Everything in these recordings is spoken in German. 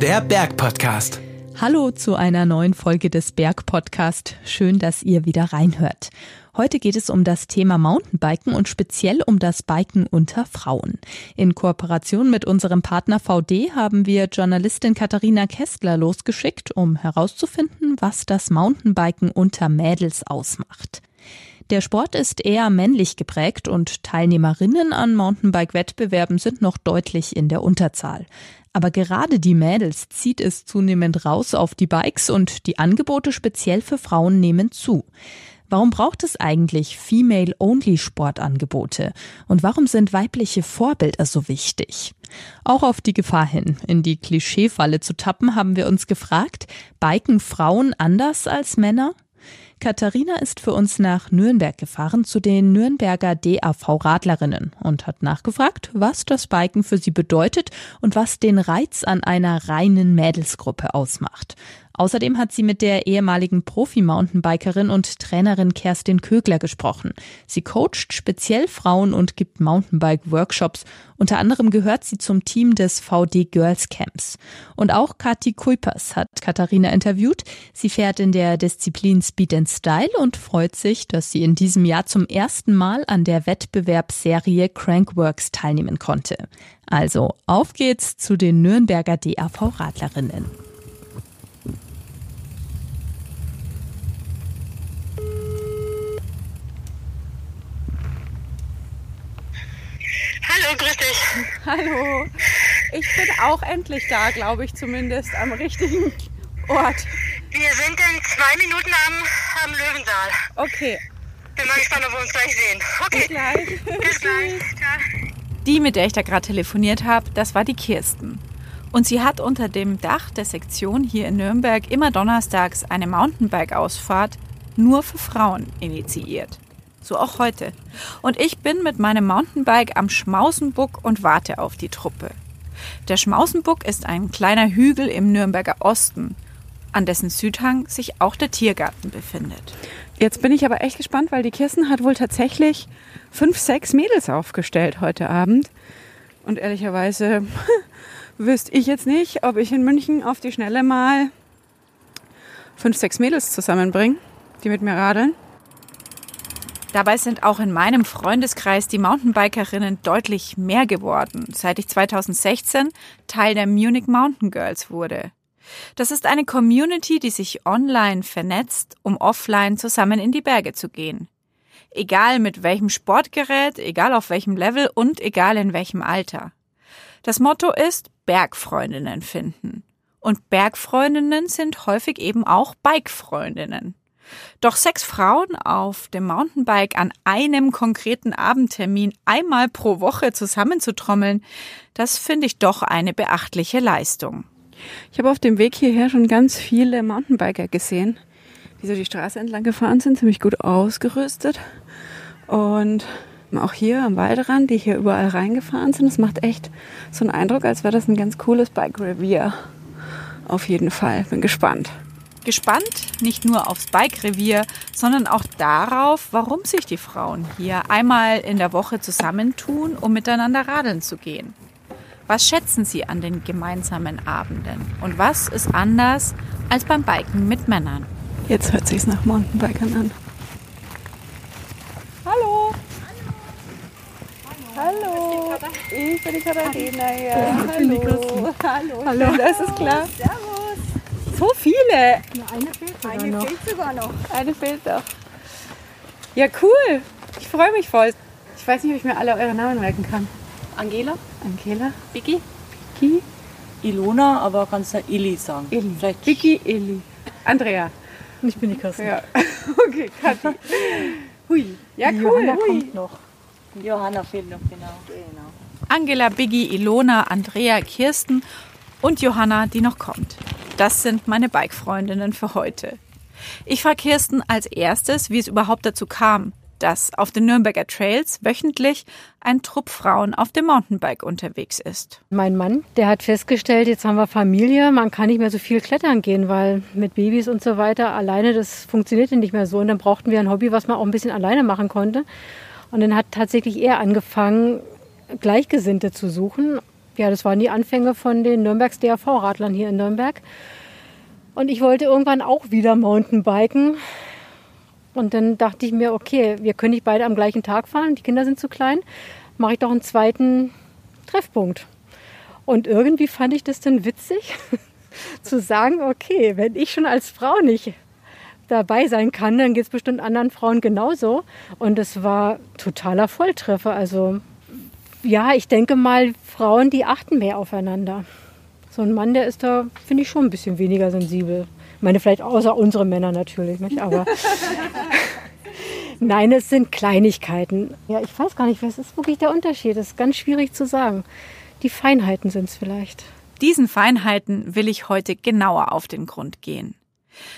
Der Bergpodcast. Hallo zu einer neuen Folge des Bergpodcast. Schön, dass ihr wieder reinhört. Heute geht es um das Thema Mountainbiken und speziell um das Biken unter Frauen. In Kooperation mit unserem Partner VD haben wir Journalistin Katharina Kestler losgeschickt, um herauszufinden, was das Mountainbiken unter Mädels ausmacht. Der Sport ist eher männlich geprägt und Teilnehmerinnen an Mountainbike-Wettbewerben sind noch deutlich in der Unterzahl. Aber gerade die Mädels zieht es zunehmend raus auf die Bikes und die Angebote speziell für Frauen nehmen zu. Warum braucht es eigentlich Female-Only-Sportangebote? Und warum sind weibliche Vorbilder so wichtig? Auch auf die Gefahr hin, in die Klischeefalle zu tappen, haben wir uns gefragt, biken Frauen anders als Männer? Katharina ist für uns nach Nürnberg gefahren zu den Nürnberger DAV-Radlerinnen und hat nachgefragt, was das Biken für sie bedeutet und was den Reiz an einer reinen Mädelsgruppe ausmacht. Außerdem hat sie mit der ehemaligen Profi-Mountainbikerin und Trainerin Kerstin Kögler gesprochen. Sie coacht speziell Frauen und gibt Mountainbike-Workshops. Unter anderem gehört sie zum Team des VD Girls Camps. Und auch Kati Kuipers hat Katharina interviewt. Sie fährt in der Disziplin Speed and Style und freut sich, dass sie in diesem Jahr zum ersten Mal an der Wettbewerbsserie Crankworks teilnehmen konnte. Also, auf geht's zu den Nürnberger DAV-Radlerinnen. Hallo, grüß dich. Hallo. Ich bin auch endlich da, glaube ich zumindest, am richtigen Ort. Wir sind in zwei Minuten am, am Löwensaal. Okay. Bin mal gespannt, ob wir uns gleich sehen. Okay. Bis gleich. Bis gleich. Ciao. Die, mit der ich da gerade telefoniert habe, das war die Kirsten. Und sie hat unter dem Dach der Sektion hier in Nürnberg immer donnerstags eine Mountainbike-Ausfahrt nur für Frauen initiiert. So auch heute. Und ich bin mit meinem Mountainbike am Schmausenbuck und warte auf die Truppe. Der Schmausenbuck ist ein kleiner Hügel im Nürnberger Osten, an dessen Südhang sich auch der Tiergarten befindet. Jetzt bin ich aber echt gespannt, weil die Kirsten hat wohl tatsächlich fünf, sechs Mädels aufgestellt heute Abend. Und ehrlicherweise wüsste ich jetzt nicht, ob ich in München auf die Schnelle mal fünf, sechs Mädels zusammenbringe, die mit mir radeln. Dabei sind auch in meinem Freundeskreis die Mountainbikerinnen deutlich mehr geworden, seit ich 2016 Teil der Munich Mountain Girls wurde. Das ist eine Community, die sich online vernetzt, um offline zusammen in die Berge zu gehen. Egal mit welchem Sportgerät, egal auf welchem Level und egal in welchem Alter. Das Motto ist Bergfreundinnen finden. Und Bergfreundinnen sind häufig eben auch Bikefreundinnen. Doch sechs Frauen auf dem Mountainbike an einem konkreten Abendtermin einmal pro Woche zusammenzutrommeln, das finde ich doch eine beachtliche Leistung. Ich habe auf dem Weg hierher schon ganz viele Mountainbiker gesehen, die so die Straße entlang gefahren sind, ziemlich gut ausgerüstet. Und auch hier am Waldrand, die hier überall reingefahren sind. Es macht echt so einen Eindruck, als wäre das ein ganz cooles Bike-Revier. Auf jeden Fall. Bin gespannt. Gespannt nicht nur aufs Bike-Revier, sondern auch darauf, warum sich die Frauen hier einmal in der Woche zusammentun, um miteinander radeln zu gehen. Was schätzen sie an den gemeinsamen Abenden? Und was ist anders als beim Biken mit Männern? Jetzt hört sich's nach Mountainbikern an. Hallo! Hallo! Ich bin die Katharina. Ja. Hallo! Hallo! Hallo! Das ist klar. Servus! So viele! Eine fehlt sogar Eine noch. fehlt sogar noch. Eine fehlt doch. Ja, cool. Ich freue mich voll. Ich weiß nicht, ob ich mir alle eure Namen merken kann. Angela, Angela, Vicky, Ki, Ilona, aber kannst du Illy sagen. Eli. Vielleicht Vicky, Eli. Andrea. Ich bin die Kirsten. Ja. Okay, Kathi. Hui. Ja, cool. Johanna Hui. kommt noch. Johanna fehlt noch, genau. genau. Angela, Biggie, Ilona, Andrea, Kirsten und Johanna, die noch kommt. Das sind meine Bike-Freundinnen für heute. Ich frage Kirsten als erstes, wie es überhaupt dazu kam, dass auf den Nürnberger Trails wöchentlich ein Trupp Frauen auf dem Mountainbike unterwegs ist. Mein Mann, der hat festgestellt, jetzt haben wir Familie, man kann nicht mehr so viel klettern gehen, weil mit Babys und so weiter alleine, das funktionierte nicht mehr so. Und dann brauchten wir ein Hobby, was man auch ein bisschen alleine machen konnte. Und dann hat tatsächlich er angefangen, Gleichgesinnte zu suchen. Ja, das waren die Anfänge von den Nürnbergs DAV-Radlern hier in Nürnberg. Und ich wollte irgendwann auch wieder Mountainbiken. Und dann dachte ich mir, okay, wir können nicht beide am gleichen Tag fahren, die Kinder sind zu klein, mache ich doch einen zweiten Treffpunkt. Und irgendwie fand ich das dann witzig, zu sagen, okay, wenn ich schon als Frau nicht dabei sein kann, dann geht es bestimmt anderen Frauen genauso. Und es war totaler Volltreffer. Also ja, ich denke mal, Frauen, die achten mehr aufeinander. So ein Mann, der ist da, finde ich, schon ein bisschen weniger sensibel. Ich meine, vielleicht außer unsere Männer natürlich, nicht? aber nein, es sind Kleinigkeiten. Ja, ich weiß gar nicht, was ist wirklich der Unterschied? Das ist ganz schwierig zu sagen. Die Feinheiten sind es vielleicht. Diesen Feinheiten will ich heute genauer auf den Grund gehen.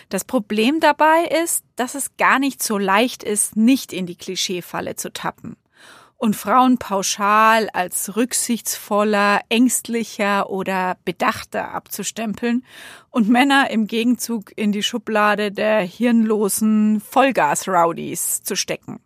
Das Problem dabei ist, dass es gar nicht so leicht ist, nicht in die Klischeefalle zu tappen und Frauen pauschal als rücksichtsvoller, ängstlicher oder bedachter abzustempeln und Männer im Gegenzug in die Schublade der hirnlosen Vollgas-Rowdies zu stecken.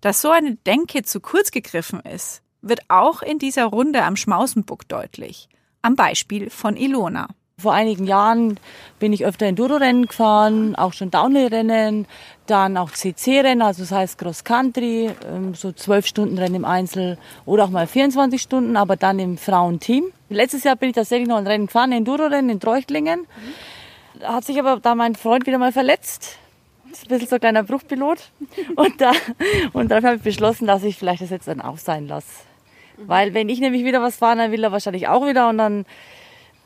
Dass so eine Denke zu kurz gegriffen ist, wird auch in dieser Runde am Schmausenbuck deutlich. Am Beispiel von Ilona. Vor einigen Jahren bin ich öfter Enduro-Rennen gefahren, auch schon Downhill-Rennen, dann auch CC-Rennen, also das heißt Cross-Country, ähm, so zwölf Stunden Rennen im Einzel oder auch mal 24 Stunden, aber dann im Frauenteam. Letztes Jahr bin ich tatsächlich noch ein Rennen gefahren, Enduro-Rennen in Treuchtlingen. Da hat sich aber da mein Freund wieder mal verletzt. Das ist ein bisschen so ein kleiner Bruchpilot. Und, da, und dann habe ich beschlossen, dass ich vielleicht das jetzt dann auch sein lasse. Weil wenn ich nämlich wieder was fahre, dann will er wahrscheinlich auch wieder und dann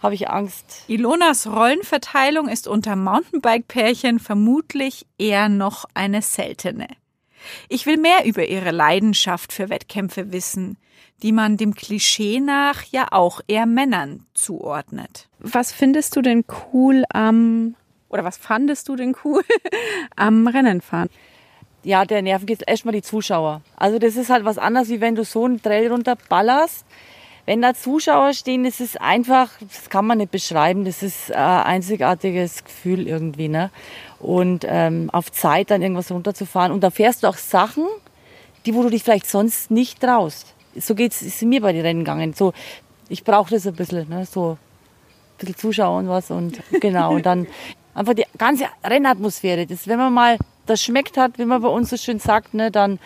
habe ich Angst. Ilonas Rollenverteilung ist unter Mountainbike-Pärchen vermutlich eher noch eine seltene. Ich will mehr über ihre Leidenschaft für Wettkämpfe wissen, die man dem Klischee nach ja auch eher Männern zuordnet. Was findest du denn cool am, oder was fandest du denn cool am Rennenfahren? Ja, der Nerven geht erstmal die Zuschauer. Also das ist halt was anderes, wie wenn du so einen Trail runterballerst wenn da Zuschauer stehen, ist es einfach, das kann man nicht beschreiben, das ist ein einzigartiges Gefühl irgendwie. Ne? Und ähm, auf Zeit dann irgendwas runterzufahren. Und da fährst du auch Sachen, die, wo du dich vielleicht sonst nicht traust. So geht's, ist mir bei den Rennen gegangen. So, ich brauche das ein bisschen, ne? so ein bisschen Zuschauer und was und genau. Und dann einfach die ganze Rennatmosphäre. Das, wenn man mal das schmeckt hat, wie man bei uns so schön sagt, ne, dann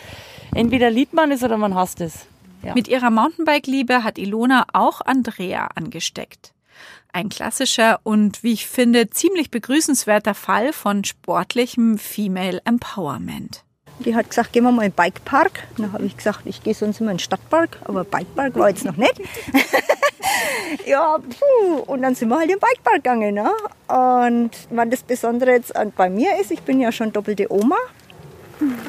entweder liebt man es oder man hasst es. Ja. Mit ihrer Mountainbike-Liebe hat Ilona auch Andrea angesteckt. Ein klassischer und, wie ich finde, ziemlich begrüßenswerter Fall von sportlichem Female Empowerment. Die hat gesagt, gehen wir mal in den Bikepark. Dann habe ich gesagt, ich gehe sonst immer in den Stadtpark, aber Bikepark war jetzt noch nicht. ja, puh. und dann sind wir halt im Bikepark gegangen. Ne? Und was das Besondere jetzt bei mir ist, ich bin ja schon doppelte Oma.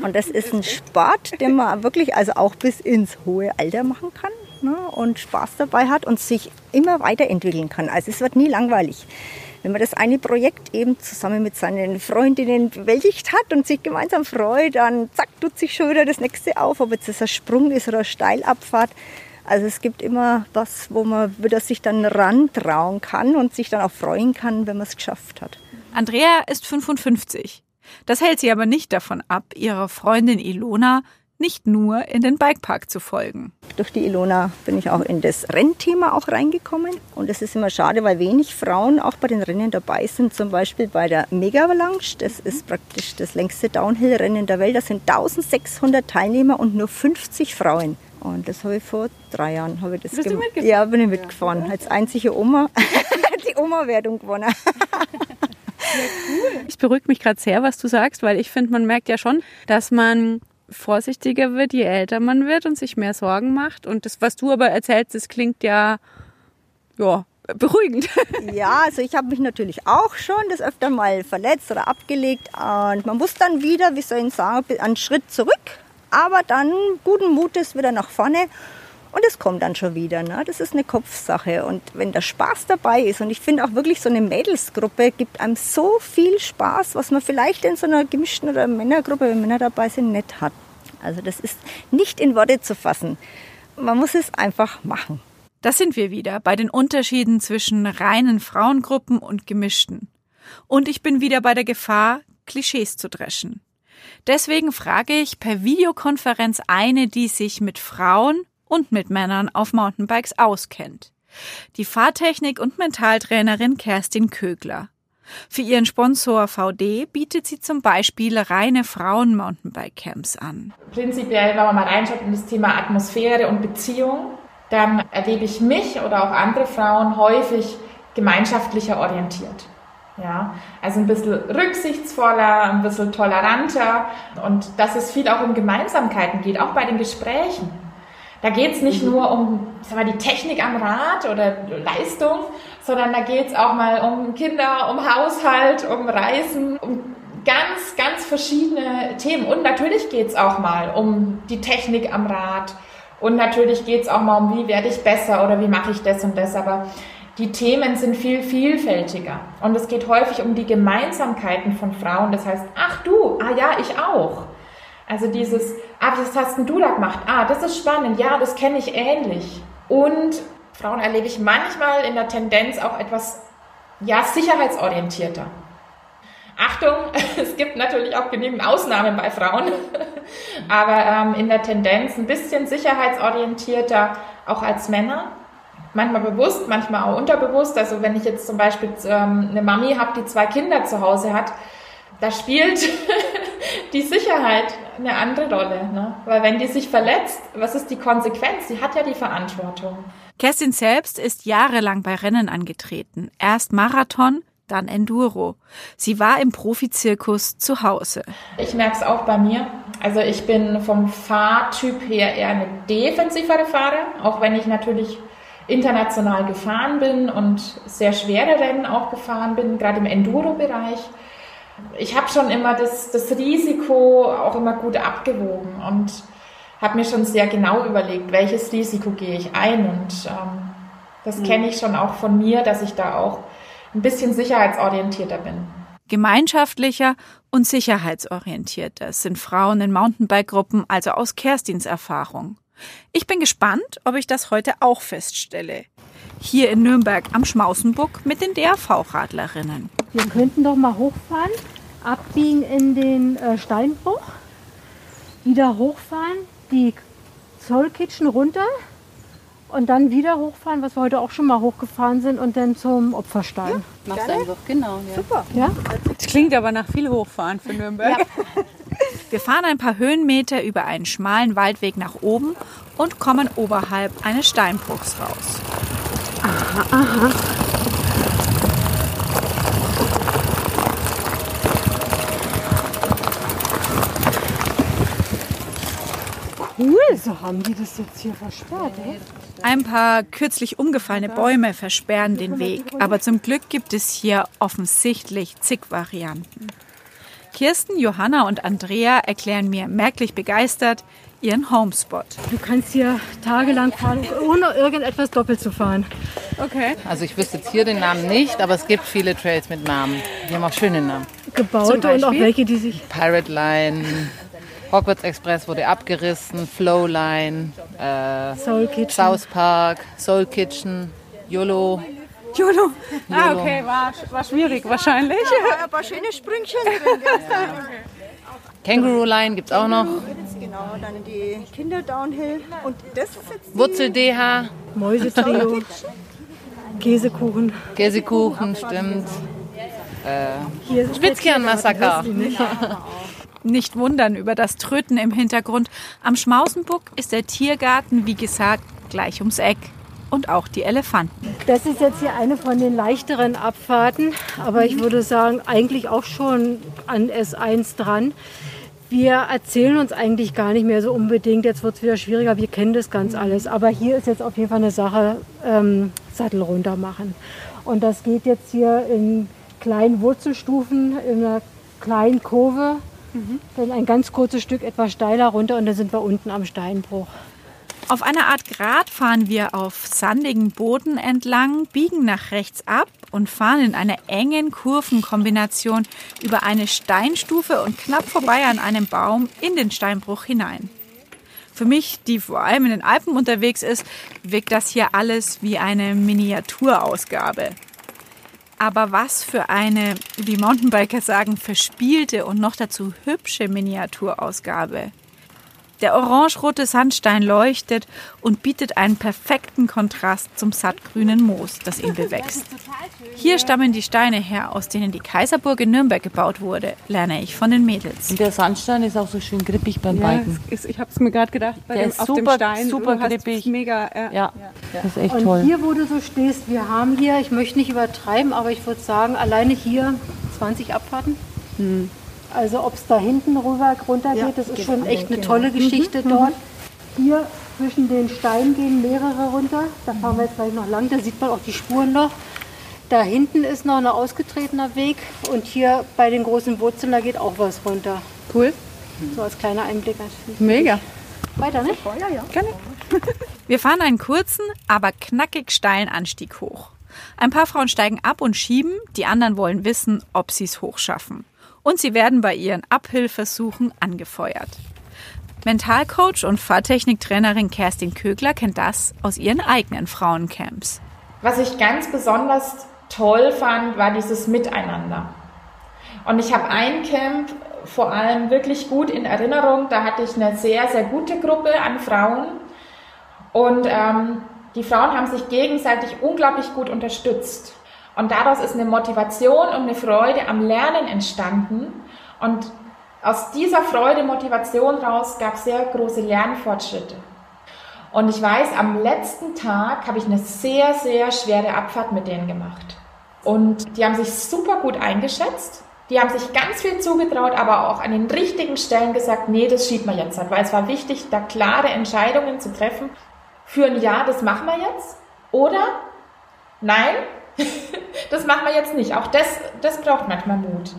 Und das ist ein Sport, den man wirklich also auch bis ins hohe Alter machen kann ne? und Spaß dabei hat und sich immer weiterentwickeln kann. Also es wird nie langweilig. Wenn man das eine Projekt eben zusammen mit seinen Freundinnen bewältigt hat und sich gemeinsam freut, dann zack, tut sich schon wieder das nächste auf, ob jetzt das ein Sprung ist oder eine Steilabfahrt. Also es gibt immer was, wo man wieder sich dann rantrauen kann und sich dann auch freuen kann, wenn man es geschafft hat. Andrea ist 55. Das hält sie aber nicht davon ab, ihrer Freundin Ilona nicht nur in den Bikepark zu folgen. Durch die Ilona bin ich auch in das Rennthema auch reingekommen. Und es ist immer schade, weil wenig Frauen auch bei den Rennen dabei sind. Zum Beispiel bei der Mega Avalanche. Das ist praktisch das längste Downhill-Rennen der Welt. Da sind 1600 Teilnehmer und nur 50 Frauen. Und das habe ich vor drei Jahren habe ich das Bist du mitgefahren? Ja, bin ich mitgefahren. Als einzige Oma die Oma-Wertung gewonnen. Es beruhigt mich gerade sehr, was du sagst, weil ich finde, man merkt ja schon, dass man vorsichtiger wird, je älter man wird und sich mehr Sorgen macht. Und das, was du aber erzählst, das klingt ja, ja, beruhigend. Ja, also ich habe mich natürlich auch schon das öfter mal verletzt oder abgelegt und man muss dann wieder, wie soll ich sagen, einen Schritt zurück, aber dann guten Mutes wieder nach vorne und es kommt dann schon wieder. Ne? Das ist eine Kopfsache. Und wenn der Spaß dabei ist, und ich finde auch wirklich so eine Mädelsgruppe gibt einem so viel Spaß, was man vielleicht in so einer gemischten oder Männergruppe, wenn Männer dabei sind, nicht hat. Also das ist nicht in Worte zu fassen. Man muss es einfach machen. Da sind wir wieder bei den Unterschieden zwischen reinen Frauengruppen und gemischten. Und ich bin wieder bei der Gefahr, Klischees zu dreschen. Deswegen frage ich per Videokonferenz eine, die sich mit Frauen und mit Männern auf Mountainbikes auskennt. Die Fahrtechnik und Mentaltrainerin Kerstin Kögler. Für ihren Sponsor VD bietet sie zum Beispiel reine Frauen-Mountainbike-Camps an. Prinzipiell, wenn man mal reinschaut in das Thema Atmosphäre und Beziehung, dann erlebe ich mich oder auch andere Frauen häufig gemeinschaftlicher orientiert. Ja, also ein bisschen rücksichtsvoller, ein bisschen toleranter und dass es viel auch um Gemeinsamkeiten geht, auch bei den Gesprächen. Da geht es nicht mhm. nur um sag mal, die Technik am Rad oder Leistung, sondern da geht es auch mal um Kinder, um Haushalt, um Reisen, um ganz, ganz verschiedene Themen. Und natürlich geht es auch mal um die Technik am Rad. Und natürlich geht es auch mal um, wie werde ich besser oder wie mache ich das und das. Aber die Themen sind viel vielfältiger. Und es geht häufig um die Gemeinsamkeiten von Frauen. Das heißt, ach du, ah ja, ich auch. Also dieses, ah, was hast du da gemacht? Ah, das ist spannend. Ja, das kenne ich ähnlich. Und Frauen erlebe ich manchmal in der Tendenz auch etwas, ja, sicherheitsorientierter. Achtung, es gibt natürlich auch genügend Ausnahmen bei Frauen, aber ähm, in der Tendenz ein bisschen sicherheitsorientierter auch als Männer. Manchmal bewusst, manchmal auch unterbewusst. Also wenn ich jetzt zum Beispiel ähm, eine Mami habe, die zwei Kinder zu Hause hat, da spielt die Sicherheit eine andere Rolle. Ne? Weil wenn die sich verletzt, was ist die Konsequenz? Sie hat ja die Verantwortung. Kerstin selbst ist jahrelang bei Rennen angetreten. Erst Marathon, dann Enduro. Sie war im Profizirkus zu Hause. Ich merke es auch bei mir. Also ich bin vom Fahrtyp her eher eine defensivere Fahrer, auch wenn ich natürlich international gefahren bin und sehr schwere Rennen auch gefahren bin, gerade im Enduro-Bereich. Ich habe schon immer das, das Risiko auch immer gut abgewogen und habe mir schon sehr genau überlegt, welches Risiko gehe ich ein. Und ähm, das mhm. kenne ich schon auch von mir, dass ich da auch ein bisschen sicherheitsorientierter bin. Gemeinschaftlicher und sicherheitsorientierter sind Frauen in Mountainbike-Gruppen also aus Kerstins Erfahrung. Ich bin gespannt, ob ich das heute auch feststelle. Hier in Nürnberg am Schmausenbuck mit den DRV-Radlerinnen. Wir könnten doch mal hochfahren, abbiegen in den äh, Steinbruch, wieder hochfahren, die Zollkitchen runter und dann wieder hochfahren, was wir heute auch schon mal hochgefahren sind und dann zum Opferstein. Ja, machst du einfach, genau. Ja. Super. Ja? Das klingt aber nach viel Hochfahren für Nürnberg. Ja. Wir fahren ein paar Höhenmeter über einen schmalen Waldweg nach oben und kommen oberhalb eines Steinbruchs raus. Aha, aha. Cool, so haben die das jetzt hier versperrt. Ey? Ein paar kürzlich umgefallene Bäume versperren den Weg, aber zum Glück gibt es hier offensichtlich zig Varianten. Kirsten, Johanna und Andrea erklären mir merklich begeistert ihren Homespot. Du kannst hier tagelang fahren, ohne irgendetwas doppelt zu fahren. Okay. Also ich wüsste jetzt hier den Namen nicht, aber es gibt viele Trails mit Namen. Die haben auch schöne Namen. Gebaute und auch welche, die sich... Pirate Line, Hogwarts Express wurde abgerissen, Flowline, äh, Soul Kitchen. South Park, Soul Kitchen, YOLO. YOLO. Ah, okay, war, war schwierig wahrscheinlich. Ja, ein paar schöne Sprüngchen drin. Kangaroo Line gibt es auch noch. Genau, dann die Kinder Downhill. Und das ist jetzt Wurzel DH. Mäusetrio. Käsekuchen. Käsekuchen, stimmt. Äh, Spitzkernmassaker. Nicht wundern über das Tröten im Hintergrund. Am Schmausenbuck ist der Tiergarten, wie gesagt, gleich ums Eck. Und auch die Elefanten. Das ist jetzt hier eine von den leichteren Abfahrten, aber ich würde sagen, eigentlich auch schon an S1 dran. Wir erzählen uns eigentlich gar nicht mehr so unbedingt. Jetzt wird es wieder schwieriger, wir kennen das ganz alles. Aber hier ist jetzt auf jeden Fall eine Sache, ähm, Sattel runter machen. Und das geht jetzt hier in kleinen Wurzelstufen, in einer kleinen Kurve Mhm. Dann ein ganz kurzes Stück etwas steiler runter und dann sind wir unten am Steinbruch. Auf einer Art Grat fahren wir auf sandigen Boden entlang, biegen nach rechts ab und fahren in einer engen Kurvenkombination über eine Steinstufe und knapp vorbei an einem Baum in den Steinbruch hinein. Für mich, die vor allem in den Alpen unterwegs ist, wirkt das hier alles wie eine Miniaturausgabe. Aber was für eine, wie Mountainbiker sagen, verspielte und noch dazu hübsche Miniaturausgabe. Der orangerote Sandstein leuchtet und bietet einen perfekten Kontrast zum sattgrünen Moos, das ihn bewächst. Hier stammen die Steine her, aus denen die Kaiserburg in Nürnberg gebaut wurde, lerne ich von den Mädels. Und der Sandstein ist auch so schön grippig beim Ja, Biken. ist, ich habe es mir gerade gedacht, bei Der dem, ist auf super- dem Stein. super grippig. Mega, ja. Ja, das ist echt Und toll. hier, wo du so stehst, wir haben hier, ich möchte nicht übertreiben, aber ich würde sagen, alleine hier 20 Abfahrten. Also ob es da hinten rüber runter geht, das ist schon echt eine tolle Geschichte dort. Hier zwischen den Steinen gehen mehrere runter. Da fahren wir jetzt gleich noch lang, da sieht man auch die Spuren noch. Da hinten ist noch ein ausgetretener Weg und hier bei den großen Wurzeln, da geht auch was runter. Cool. So als kleiner Einblick. Mega. Weiter, ne? Ja, ja. Wir fahren einen kurzen, aber knackig steilen Anstieg hoch. Ein paar Frauen steigen ab und schieben, die anderen wollen wissen, ob sie es hochschaffen. Und sie werden bei ihren Abhilfversuchen angefeuert. Mentalcoach und Fahrtechniktrainerin Kerstin Kögler kennt das aus ihren eigenen Frauencamps. Was ich ganz besonders toll fand, war dieses Miteinander. Und ich habe ein Camp vor allem wirklich gut in Erinnerung. Da hatte ich eine sehr, sehr gute Gruppe an Frauen. Und ähm, die Frauen haben sich gegenseitig unglaublich gut unterstützt. Und daraus ist eine Motivation und eine Freude am Lernen entstanden. Und aus dieser Freude, Motivation raus gab es sehr große Lernfortschritte. Und ich weiß, am letzten Tag habe ich eine sehr, sehr schwere Abfahrt mit denen gemacht. Und die haben sich super gut eingeschätzt. Die haben sich ganz viel zugetraut, aber auch an den richtigen Stellen gesagt, nee, das schiebt man jetzt halt, weil es war wichtig, da klare Entscheidungen zu treffen. Für ein Ja, das machen wir jetzt. Oder nein, das machen wir jetzt nicht. Auch das, das braucht manchmal Mut.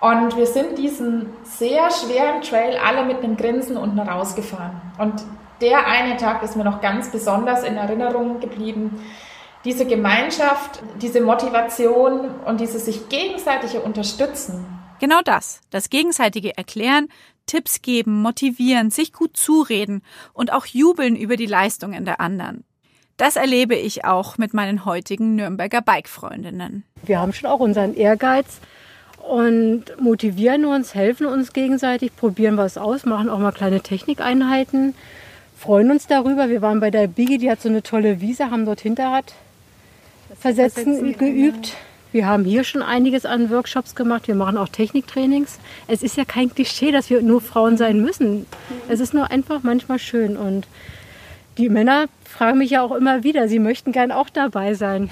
Und wir sind diesen sehr schweren Trail alle mit einem Grinsen unten rausgefahren. Und der eine Tag ist mir noch ganz besonders in Erinnerung geblieben. Diese Gemeinschaft, diese Motivation und dieses sich gegenseitige Unterstützen. Genau das, das gegenseitige Erklären, Tipps geben, motivieren, sich gut zureden und auch jubeln über die Leistungen der anderen. Das erlebe ich auch mit meinen heutigen Nürnberger Bike-Freundinnen. Wir haben schon auch unseren Ehrgeiz und motivieren uns, helfen uns gegenseitig, probieren was aus, machen auch mal kleine Technikeinheiten, freuen uns darüber. Wir waren bei der Biggie, die hat so eine tolle Wiese, haben dort Hinterrad versetzen geübt. Wir haben hier schon einiges an Workshops gemacht. Wir machen auch Techniktrainings. Es ist ja kein Klischee, dass wir nur Frauen sein müssen. Es ist nur einfach manchmal schön. Und die Männer fragen mich ja auch immer wieder, sie möchten gern auch dabei sein.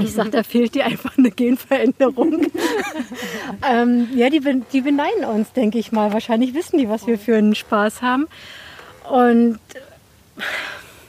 Ich sage, da fehlt dir einfach eine Genveränderung. ähm, ja, die, die beneiden uns, denke ich mal. Wahrscheinlich wissen die, was wir für einen Spaß haben. Und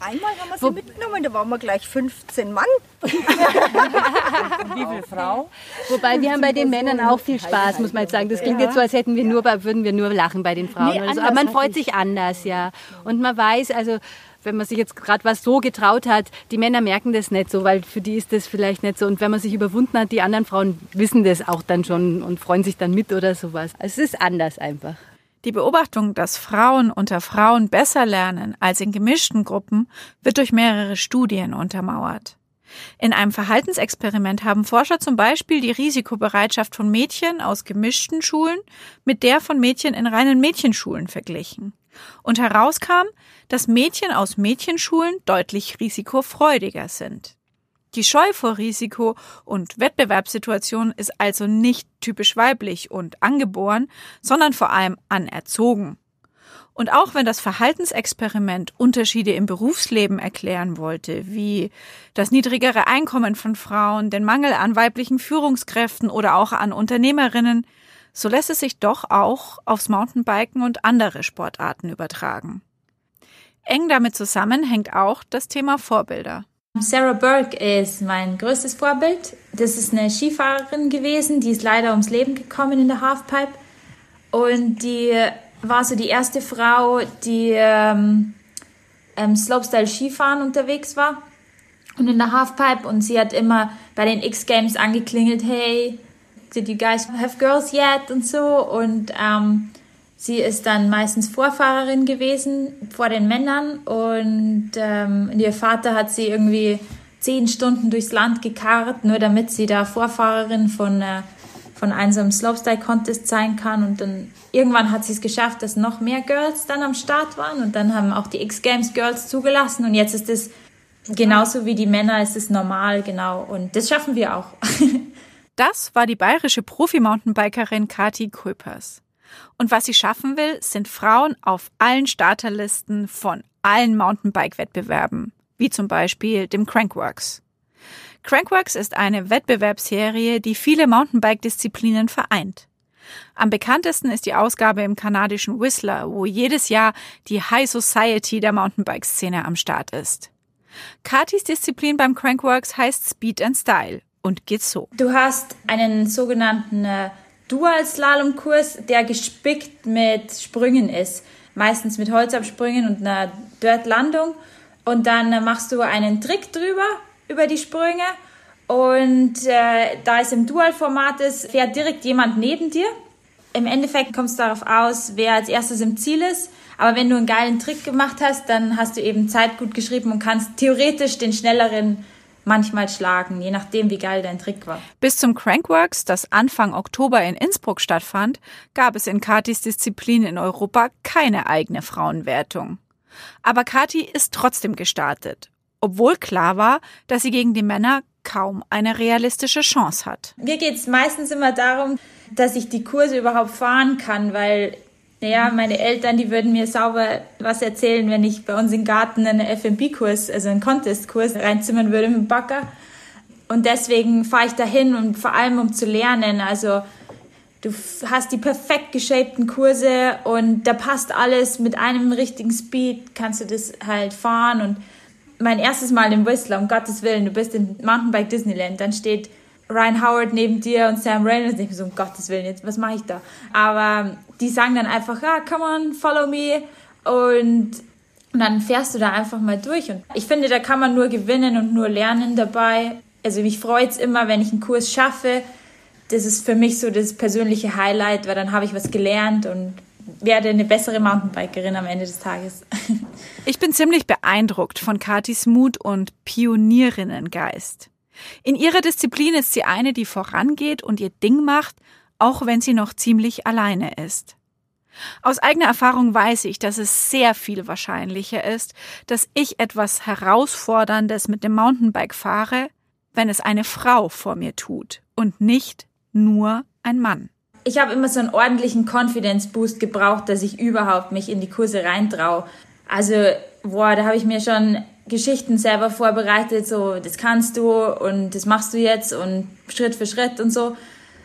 Einmal haben wir sie mitgenommen, da waren wir gleich 15 Mann. Wie viele Frau? Wobei wir haben bei den Männern auch viel Spaß, muss man jetzt sagen. Das klingt jetzt so, als hätten wir nur, würden wir nur lachen bei den Frauen. Nee, so. Aber man freut sich anders, ja. Und man weiß, also wenn man sich jetzt gerade was so getraut hat, die Männer merken das nicht so, weil für die ist das vielleicht nicht so. Und wenn man sich überwunden hat, die anderen Frauen wissen das auch dann schon und freuen sich dann mit oder sowas. Also es ist anders einfach. Die Beobachtung, dass Frauen unter Frauen besser lernen als in gemischten Gruppen, wird durch mehrere Studien untermauert. In einem Verhaltensexperiment haben Forscher zum Beispiel die Risikobereitschaft von Mädchen aus gemischten Schulen mit der von Mädchen in reinen Mädchenschulen verglichen. Und herauskam, dass Mädchen aus Mädchenschulen deutlich risikofreudiger sind. Die Scheu vor Risiko und Wettbewerbssituationen ist also nicht typisch weiblich und angeboren, sondern vor allem anerzogen. Und auch wenn das Verhaltensexperiment Unterschiede im Berufsleben erklären wollte, wie das niedrigere Einkommen von Frauen, den Mangel an weiblichen Führungskräften oder auch an Unternehmerinnen, so lässt es sich doch auch aufs Mountainbiken und andere Sportarten übertragen. Eng damit zusammen hängt auch das Thema Vorbilder. Sarah Burke ist mein größtes Vorbild. Das ist eine Skifahrerin gewesen, die ist leider ums Leben gekommen in der Halfpipe. Und die war so die erste Frau, die ähm, ähm, Slopestyle-Skifahren unterwegs war und in der Halfpipe. Und sie hat immer bei den X-Games angeklingelt, hey, did you guys have girls yet? Und so. Und ähm, sie ist dann meistens Vorfahrerin gewesen vor den Männern. Und ähm, ihr Vater hat sie irgendwie zehn Stunden durchs Land gekarrt, nur damit sie da Vorfahrerin von, äh, von einem Slopestyle-Contest sein kann. Und dann irgendwann hat sie es geschafft, dass noch mehr Girls dann am Start waren. Und dann haben auch die X-Games Girls zugelassen. Und jetzt ist es genauso wie die Männer, ist es normal, genau. Und das schaffen wir auch. Das war die bayerische Profi-Mountainbikerin Kati Kuipers. Und was sie schaffen will, sind Frauen auf allen Starterlisten von allen Mountainbike-Wettbewerben, wie zum Beispiel dem Crankworks. Crankworks ist eine Wettbewerbsserie, die viele Mountainbike-Disziplinen vereint. Am bekanntesten ist die Ausgabe im kanadischen Whistler, wo jedes Jahr die High Society der Mountainbike-Szene am Start ist. Katis Disziplin beim Crankworks heißt Speed and Style und geht so. Du hast einen sogenannten äh, Dual-Slalom-Kurs, der gespickt mit Sprüngen ist. Meistens mit Holzabsprüngen und einer Dirt-Landung. Und dann äh, machst du einen Trick drüber, über die Sprünge. Und äh, da es im Dual-Format ist, fährt direkt jemand neben dir. Im Endeffekt kommt es darauf aus, wer als erstes im Ziel ist. Aber wenn du einen geilen Trick gemacht hast, dann hast du eben Zeit gut geschrieben und kannst theoretisch den schnelleren manchmal schlagen, je nachdem, wie geil dein Trick war. Bis zum Crankworks, das Anfang Oktober in Innsbruck stattfand, gab es in Katis Disziplin in Europa keine eigene Frauenwertung. Aber Kati ist trotzdem gestartet, obwohl klar war, dass sie gegen die Männer kaum eine realistische Chance hat. Mir geht es meistens immer darum, dass ich die Kurse überhaupt fahren kann, weil ja, meine Eltern, die würden mir sauber was erzählen, wenn ich bei uns im Garten einen FMB-Kurs, also einen Contest-Kurs reinzimmern würde mit dem Bagger. Und deswegen fahre ich dahin und vor allem um zu lernen. Also du hast die perfekt geshapten Kurse und da passt alles mit einem richtigen Speed, kannst du das halt fahren. Und mein erstes Mal im Whistler, um Gottes Willen, du bist in Mountainbike Disneyland, dann steht Ryan Howard neben dir und Sam Reynolds. Ich so, um Gottes Willen, jetzt, was mache ich da? Aber die sagen dann einfach, ja, come on, follow me. Und, und dann fährst du da einfach mal durch. Und ich finde, da kann man nur gewinnen und nur lernen dabei. Also mich freut es immer, wenn ich einen Kurs schaffe. Das ist für mich so das persönliche Highlight, weil dann habe ich was gelernt und werde eine bessere Mountainbikerin am Ende des Tages. Ich bin ziemlich beeindruckt von Katis Mut und Pionierinnengeist. In ihrer Disziplin ist sie eine, die vorangeht und ihr Ding macht, auch wenn sie noch ziemlich alleine ist. Aus eigener Erfahrung weiß ich, dass es sehr viel wahrscheinlicher ist, dass ich etwas Herausforderndes mit dem Mountainbike fahre, wenn es eine Frau vor mir tut und nicht nur ein Mann. Ich habe immer so einen ordentlichen Confidence Boost gebraucht, dass ich überhaupt mich in die Kurse reintraue. Also, boah, da habe ich mir schon Geschichten selber vorbereitet, so das kannst du und das machst du jetzt und Schritt für Schritt und so.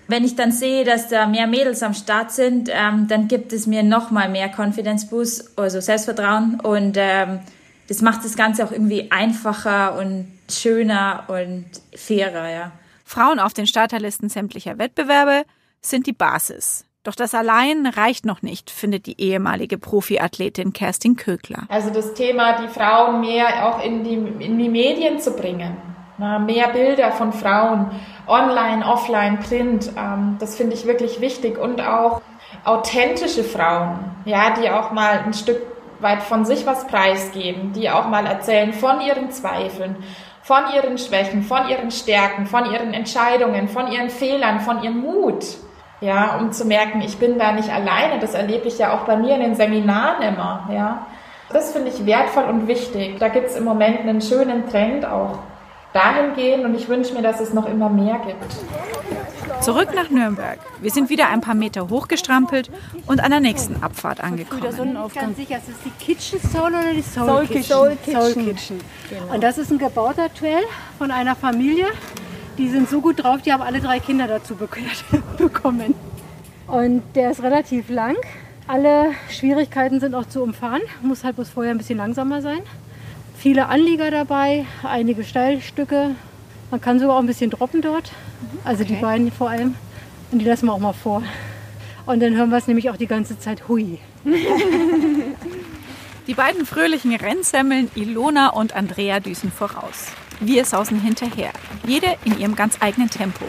Wenn ich dann sehe, dass da mehr Mädels am Start sind, ähm, dann gibt es mir noch mal mehr Confidence Boost, also Selbstvertrauen und ähm, das macht das Ganze auch irgendwie einfacher und schöner und fairer, ja. Frauen auf den Starterlisten sämtlicher Wettbewerbe sind die Basis. Doch das allein reicht noch nicht, findet die ehemalige Profiathletin Kerstin Kögler. Also das Thema, die Frauen mehr auch in die, in die Medien zu bringen. Na, mehr Bilder von Frauen, online, offline, print, ähm, das finde ich wirklich wichtig. Und auch authentische Frauen, ja, die auch mal ein Stück weit von sich was preisgeben, die auch mal erzählen von ihren Zweifeln, von ihren Schwächen, von ihren Stärken, von ihren Entscheidungen, von ihren Fehlern, von ihrem Mut ja, um zu merken, ich bin da nicht alleine. Das erlebe ich ja auch bei mir in den Seminaren immer, ja. Das finde ich wertvoll und wichtig. Da gibt es im Moment einen schönen Trend auch dahingehend und ich wünsche mir, dass es noch immer mehr gibt. Zurück nach Nürnberg. Wir sind wieder ein paar Meter hochgestrampelt und an der nächsten Abfahrt angekommen. Der Sonnenaufgang. Ganz sicher, ist das die Kitchen Soul oder die Soul, Soul Kitchen? Soul Kitchen. Soul Kitchen. Genau. Und das ist ein gebauter Trail von einer Familie, die sind so gut drauf, die haben alle drei Kinder dazu bekommen. Und der ist relativ lang. Alle Schwierigkeiten sind auch zu umfahren, muss halt bloß vorher ein bisschen langsamer sein. Viele Anlieger dabei, einige Steilstücke. Man kann sogar auch ein bisschen droppen dort. Also okay. die beiden vor allem. Und die lassen wir auch mal vor. Und dann hören wir es nämlich auch die ganze Zeit hui. Die beiden fröhlichen Rennsemmeln Ilona und Andrea düsen voraus. Wir sausen hinterher, jede in ihrem ganz eigenen Tempo.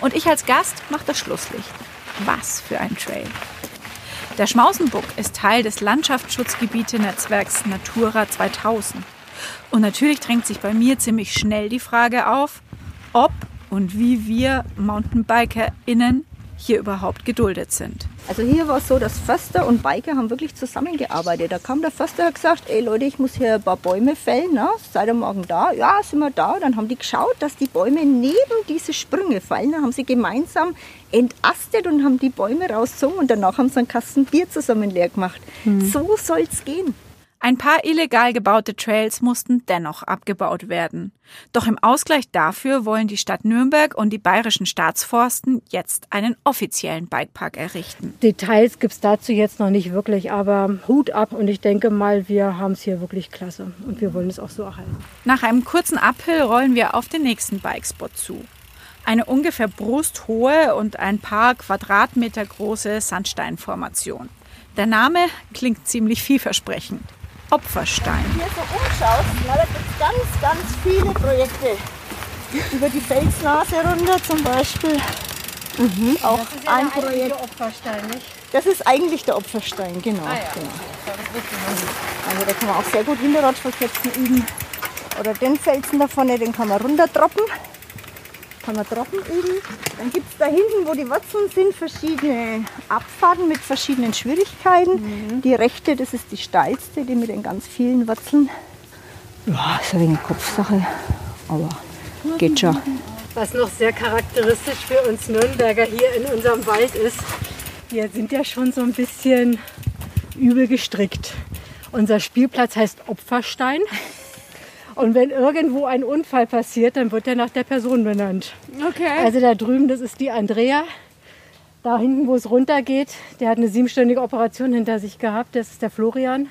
Und ich als Gast mache das Schlusslicht. Was für ein Trail. Der Schmausenbuck ist Teil des Landschaftsschutzgebiete-Netzwerks Natura 2000. Und natürlich drängt sich bei mir ziemlich schnell die Frage auf, ob und wie wir MountainbikerInnen hier überhaupt geduldet sind. Also hier war es so, dass Förster und Biker haben wirklich zusammengearbeitet. Da kam der Förster und hat gesagt, ey Leute, ich muss hier ein paar Bäume fällen, ne? seid ihr morgen da? Ja, sind wir da. Dann haben die geschaut, dass die Bäume neben diese Sprünge fallen. Dann haben sie gemeinsam entastet und haben die Bäume rausgezogen und danach haben sie einen Kasten Bier zusammen leer gemacht. Hm. So soll es gehen. Ein paar illegal gebaute Trails mussten dennoch abgebaut werden. Doch im Ausgleich dafür wollen die Stadt Nürnberg und die bayerischen Staatsforsten jetzt einen offiziellen Bikepark errichten. Details gibt es dazu jetzt noch nicht wirklich, aber Hut ab und ich denke mal, wir haben es hier wirklich klasse und wir wollen es auch so erhalten. Nach einem kurzen Uphill rollen wir auf den nächsten Bikespot zu. Eine ungefähr brusthohe und ein paar Quadratmeter große Sandsteinformation. Der Name klingt ziemlich vielversprechend. Opferstein. Hier so umschaust, na, da gibt es ganz, ganz viele Projekte. Über die Felsnase runter zum Beispiel. Mhm. Auch Das ist ja ein der Projekt. Opferstein, nicht? Das ist eigentlich der Opferstein, genau. Ah ja. genau. Also da kann man auch sehr gut Hinterradverketzen üben. Oder den Felsen da vorne, den kann man runtertroppen. Kann man trocken üben. Dann gibt es da hinten, wo die Wurzeln sind, verschiedene Abfahrten mit verschiedenen Schwierigkeiten. Die rechte, das ist die steilste, die mit den ganz vielen Wurzeln. Ja, ist ein wenig Kopfsache, aber geht schon. Was noch sehr charakteristisch für uns Nürnberger hier in unserem Wald ist, wir sind ja schon so ein bisschen übel gestrickt. Unser Spielplatz heißt Opferstein. Und wenn irgendwo ein Unfall passiert, dann wird er nach der Person benannt. Okay. Also da drüben, das ist die Andrea. Da hinten, wo es runtergeht, der hat eine siebenstündige Operation hinter sich gehabt. Das ist der Florian.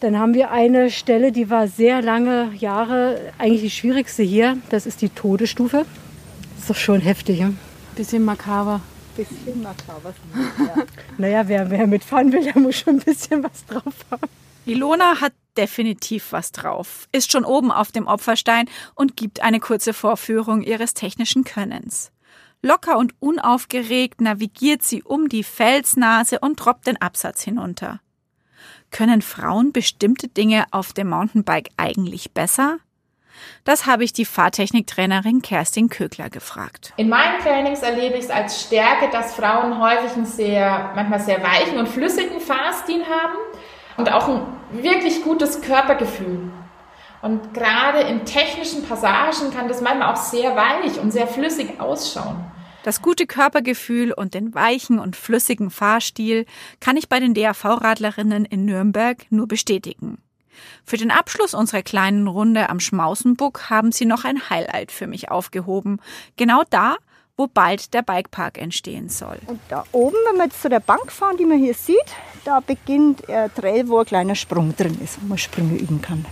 Dann haben wir eine Stelle, die war sehr lange Jahre eigentlich die schwierigste hier. Das ist die Todesstufe. Das ist doch schon heftig. Hm? Bisschen makaber. Bisschen makaber. Naja, wer, wer mitfahren will, der muss schon ein bisschen was drauf haben. Ilona hat definitiv was drauf, ist schon oben auf dem Opferstein und gibt eine kurze Vorführung ihres technischen Könnens. Locker und unaufgeregt navigiert sie um die Felsnase und droppt den Absatz hinunter. Können Frauen bestimmte Dinge auf dem Mountainbike eigentlich besser? Das habe ich die Fahrtechniktrainerin Kerstin Kögler gefragt. In meinen Trainings erlebe ich es als Stärke, dass Frauen häufig einen sehr, manchmal sehr weichen und flüssigen Fahrstil haben und auch ein wirklich gutes Körpergefühl. Und gerade in technischen Passagen kann das manchmal auch sehr weich und sehr flüssig ausschauen. Das gute Körpergefühl und den weichen und flüssigen Fahrstil kann ich bei den DAV-Radlerinnen in Nürnberg nur bestätigen. Für den Abschluss unserer kleinen Runde am Schmausenbuck haben sie noch ein Highlight für mich aufgehoben. Genau da, wo bald der Bikepark entstehen soll. Und da oben, wenn wir jetzt zu der Bank fahren, die man hier sieht, da beginnt ein Trail, wo ein kleiner Sprung drin ist, wo man Sprünge üben kann.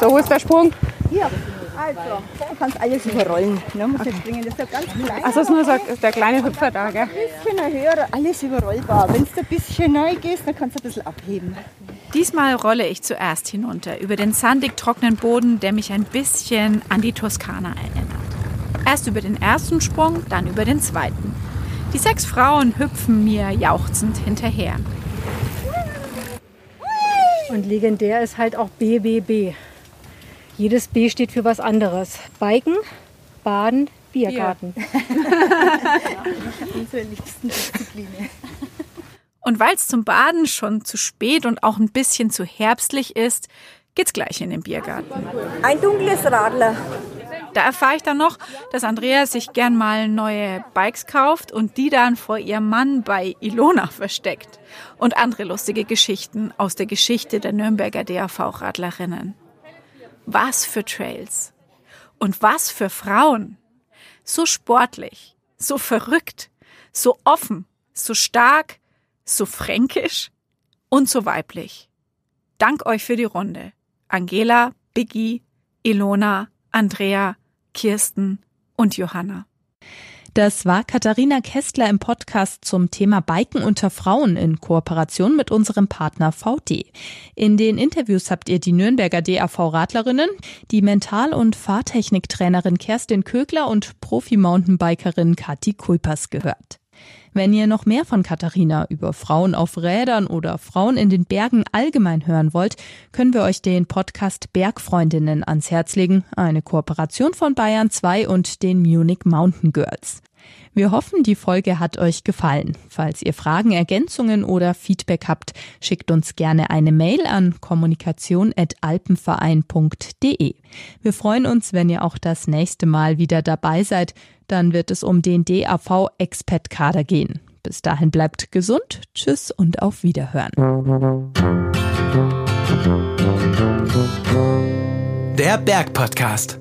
So, wo ist der Sprung? Hier, also, da kannst alles überrollen. Ne, muss jetzt springen. Das ist ja ganz klein. Das ist nur so der kleine Hüpfer da, gell? Ein bisschen höher, alles überrollbar. Wenn du ein bisschen rein gehst, dann kannst du ein bisschen abheben. Diesmal rolle ich zuerst hinunter über den sandig trockenen Boden, der mich ein bisschen an die Toskana erinnert. Erst über den ersten Sprung, dann über den zweiten. Die sechs Frauen hüpfen mir jauchzend hinterher. Und legendär ist halt auch BBB. Jedes B steht für was anderes. Biken, Baden, Biergarten. Unsere liebsten Disziplinen. Und weil es zum Baden schon zu spät und auch ein bisschen zu herbstlich ist, geht's gleich in den Biergarten. Ein dunkles Radler. Da erfahre ich dann noch, dass Andrea sich gern mal neue Bikes kauft und die dann vor ihrem Mann bei Ilona versteckt. Und andere lustige Geschichten aus der Geschichte der Nürnberger DAV-Radlerinnen. Was für Trails. Und was für Frauen. So sportlich, so verrückt, so offen, so stark, so fränkisch und so weiblich. Dank euch für die Runde. Angela, Biggie, Ilona, Andrea, Kirsten und Johanna. Das war Katharina Kästler im Podcast zum Thema Biken unter Frauen in Kooperation mit unserem Partner VD. In den Interviews habt ihr die Nürnberger DAV-Radlerinnen, die Mental- und Fahrtechniktrainerin Kerstin Kögler und Profi-Mountainbikerin Kathi Kulpers gehört. Wenn ihr noch mehr von Katharina über Frauen auf Rädern oder Frauen in den Bergen allgemein hören wollt, können wir euch den Podcast Bergfreundinnen ans Herz legen, eine Kooperation von Bayern 2 und den Munich Mountain Girls. Wir hoffen, die Folge hat euch gefallen. Falls ihr Fragen, Ergänzungen oder Feedback habt, schickt uns gerne eine Mail an kommunikation.alpenverein.de. Wir freuen uns, wenn ihr auch das nächste Mal wieder dabei seid. Dann wird es um den DAV Expat Kader gehen. Bis dahin bleibt gesund. Tschüss und auf Wiederhören. Der Berg Podcast.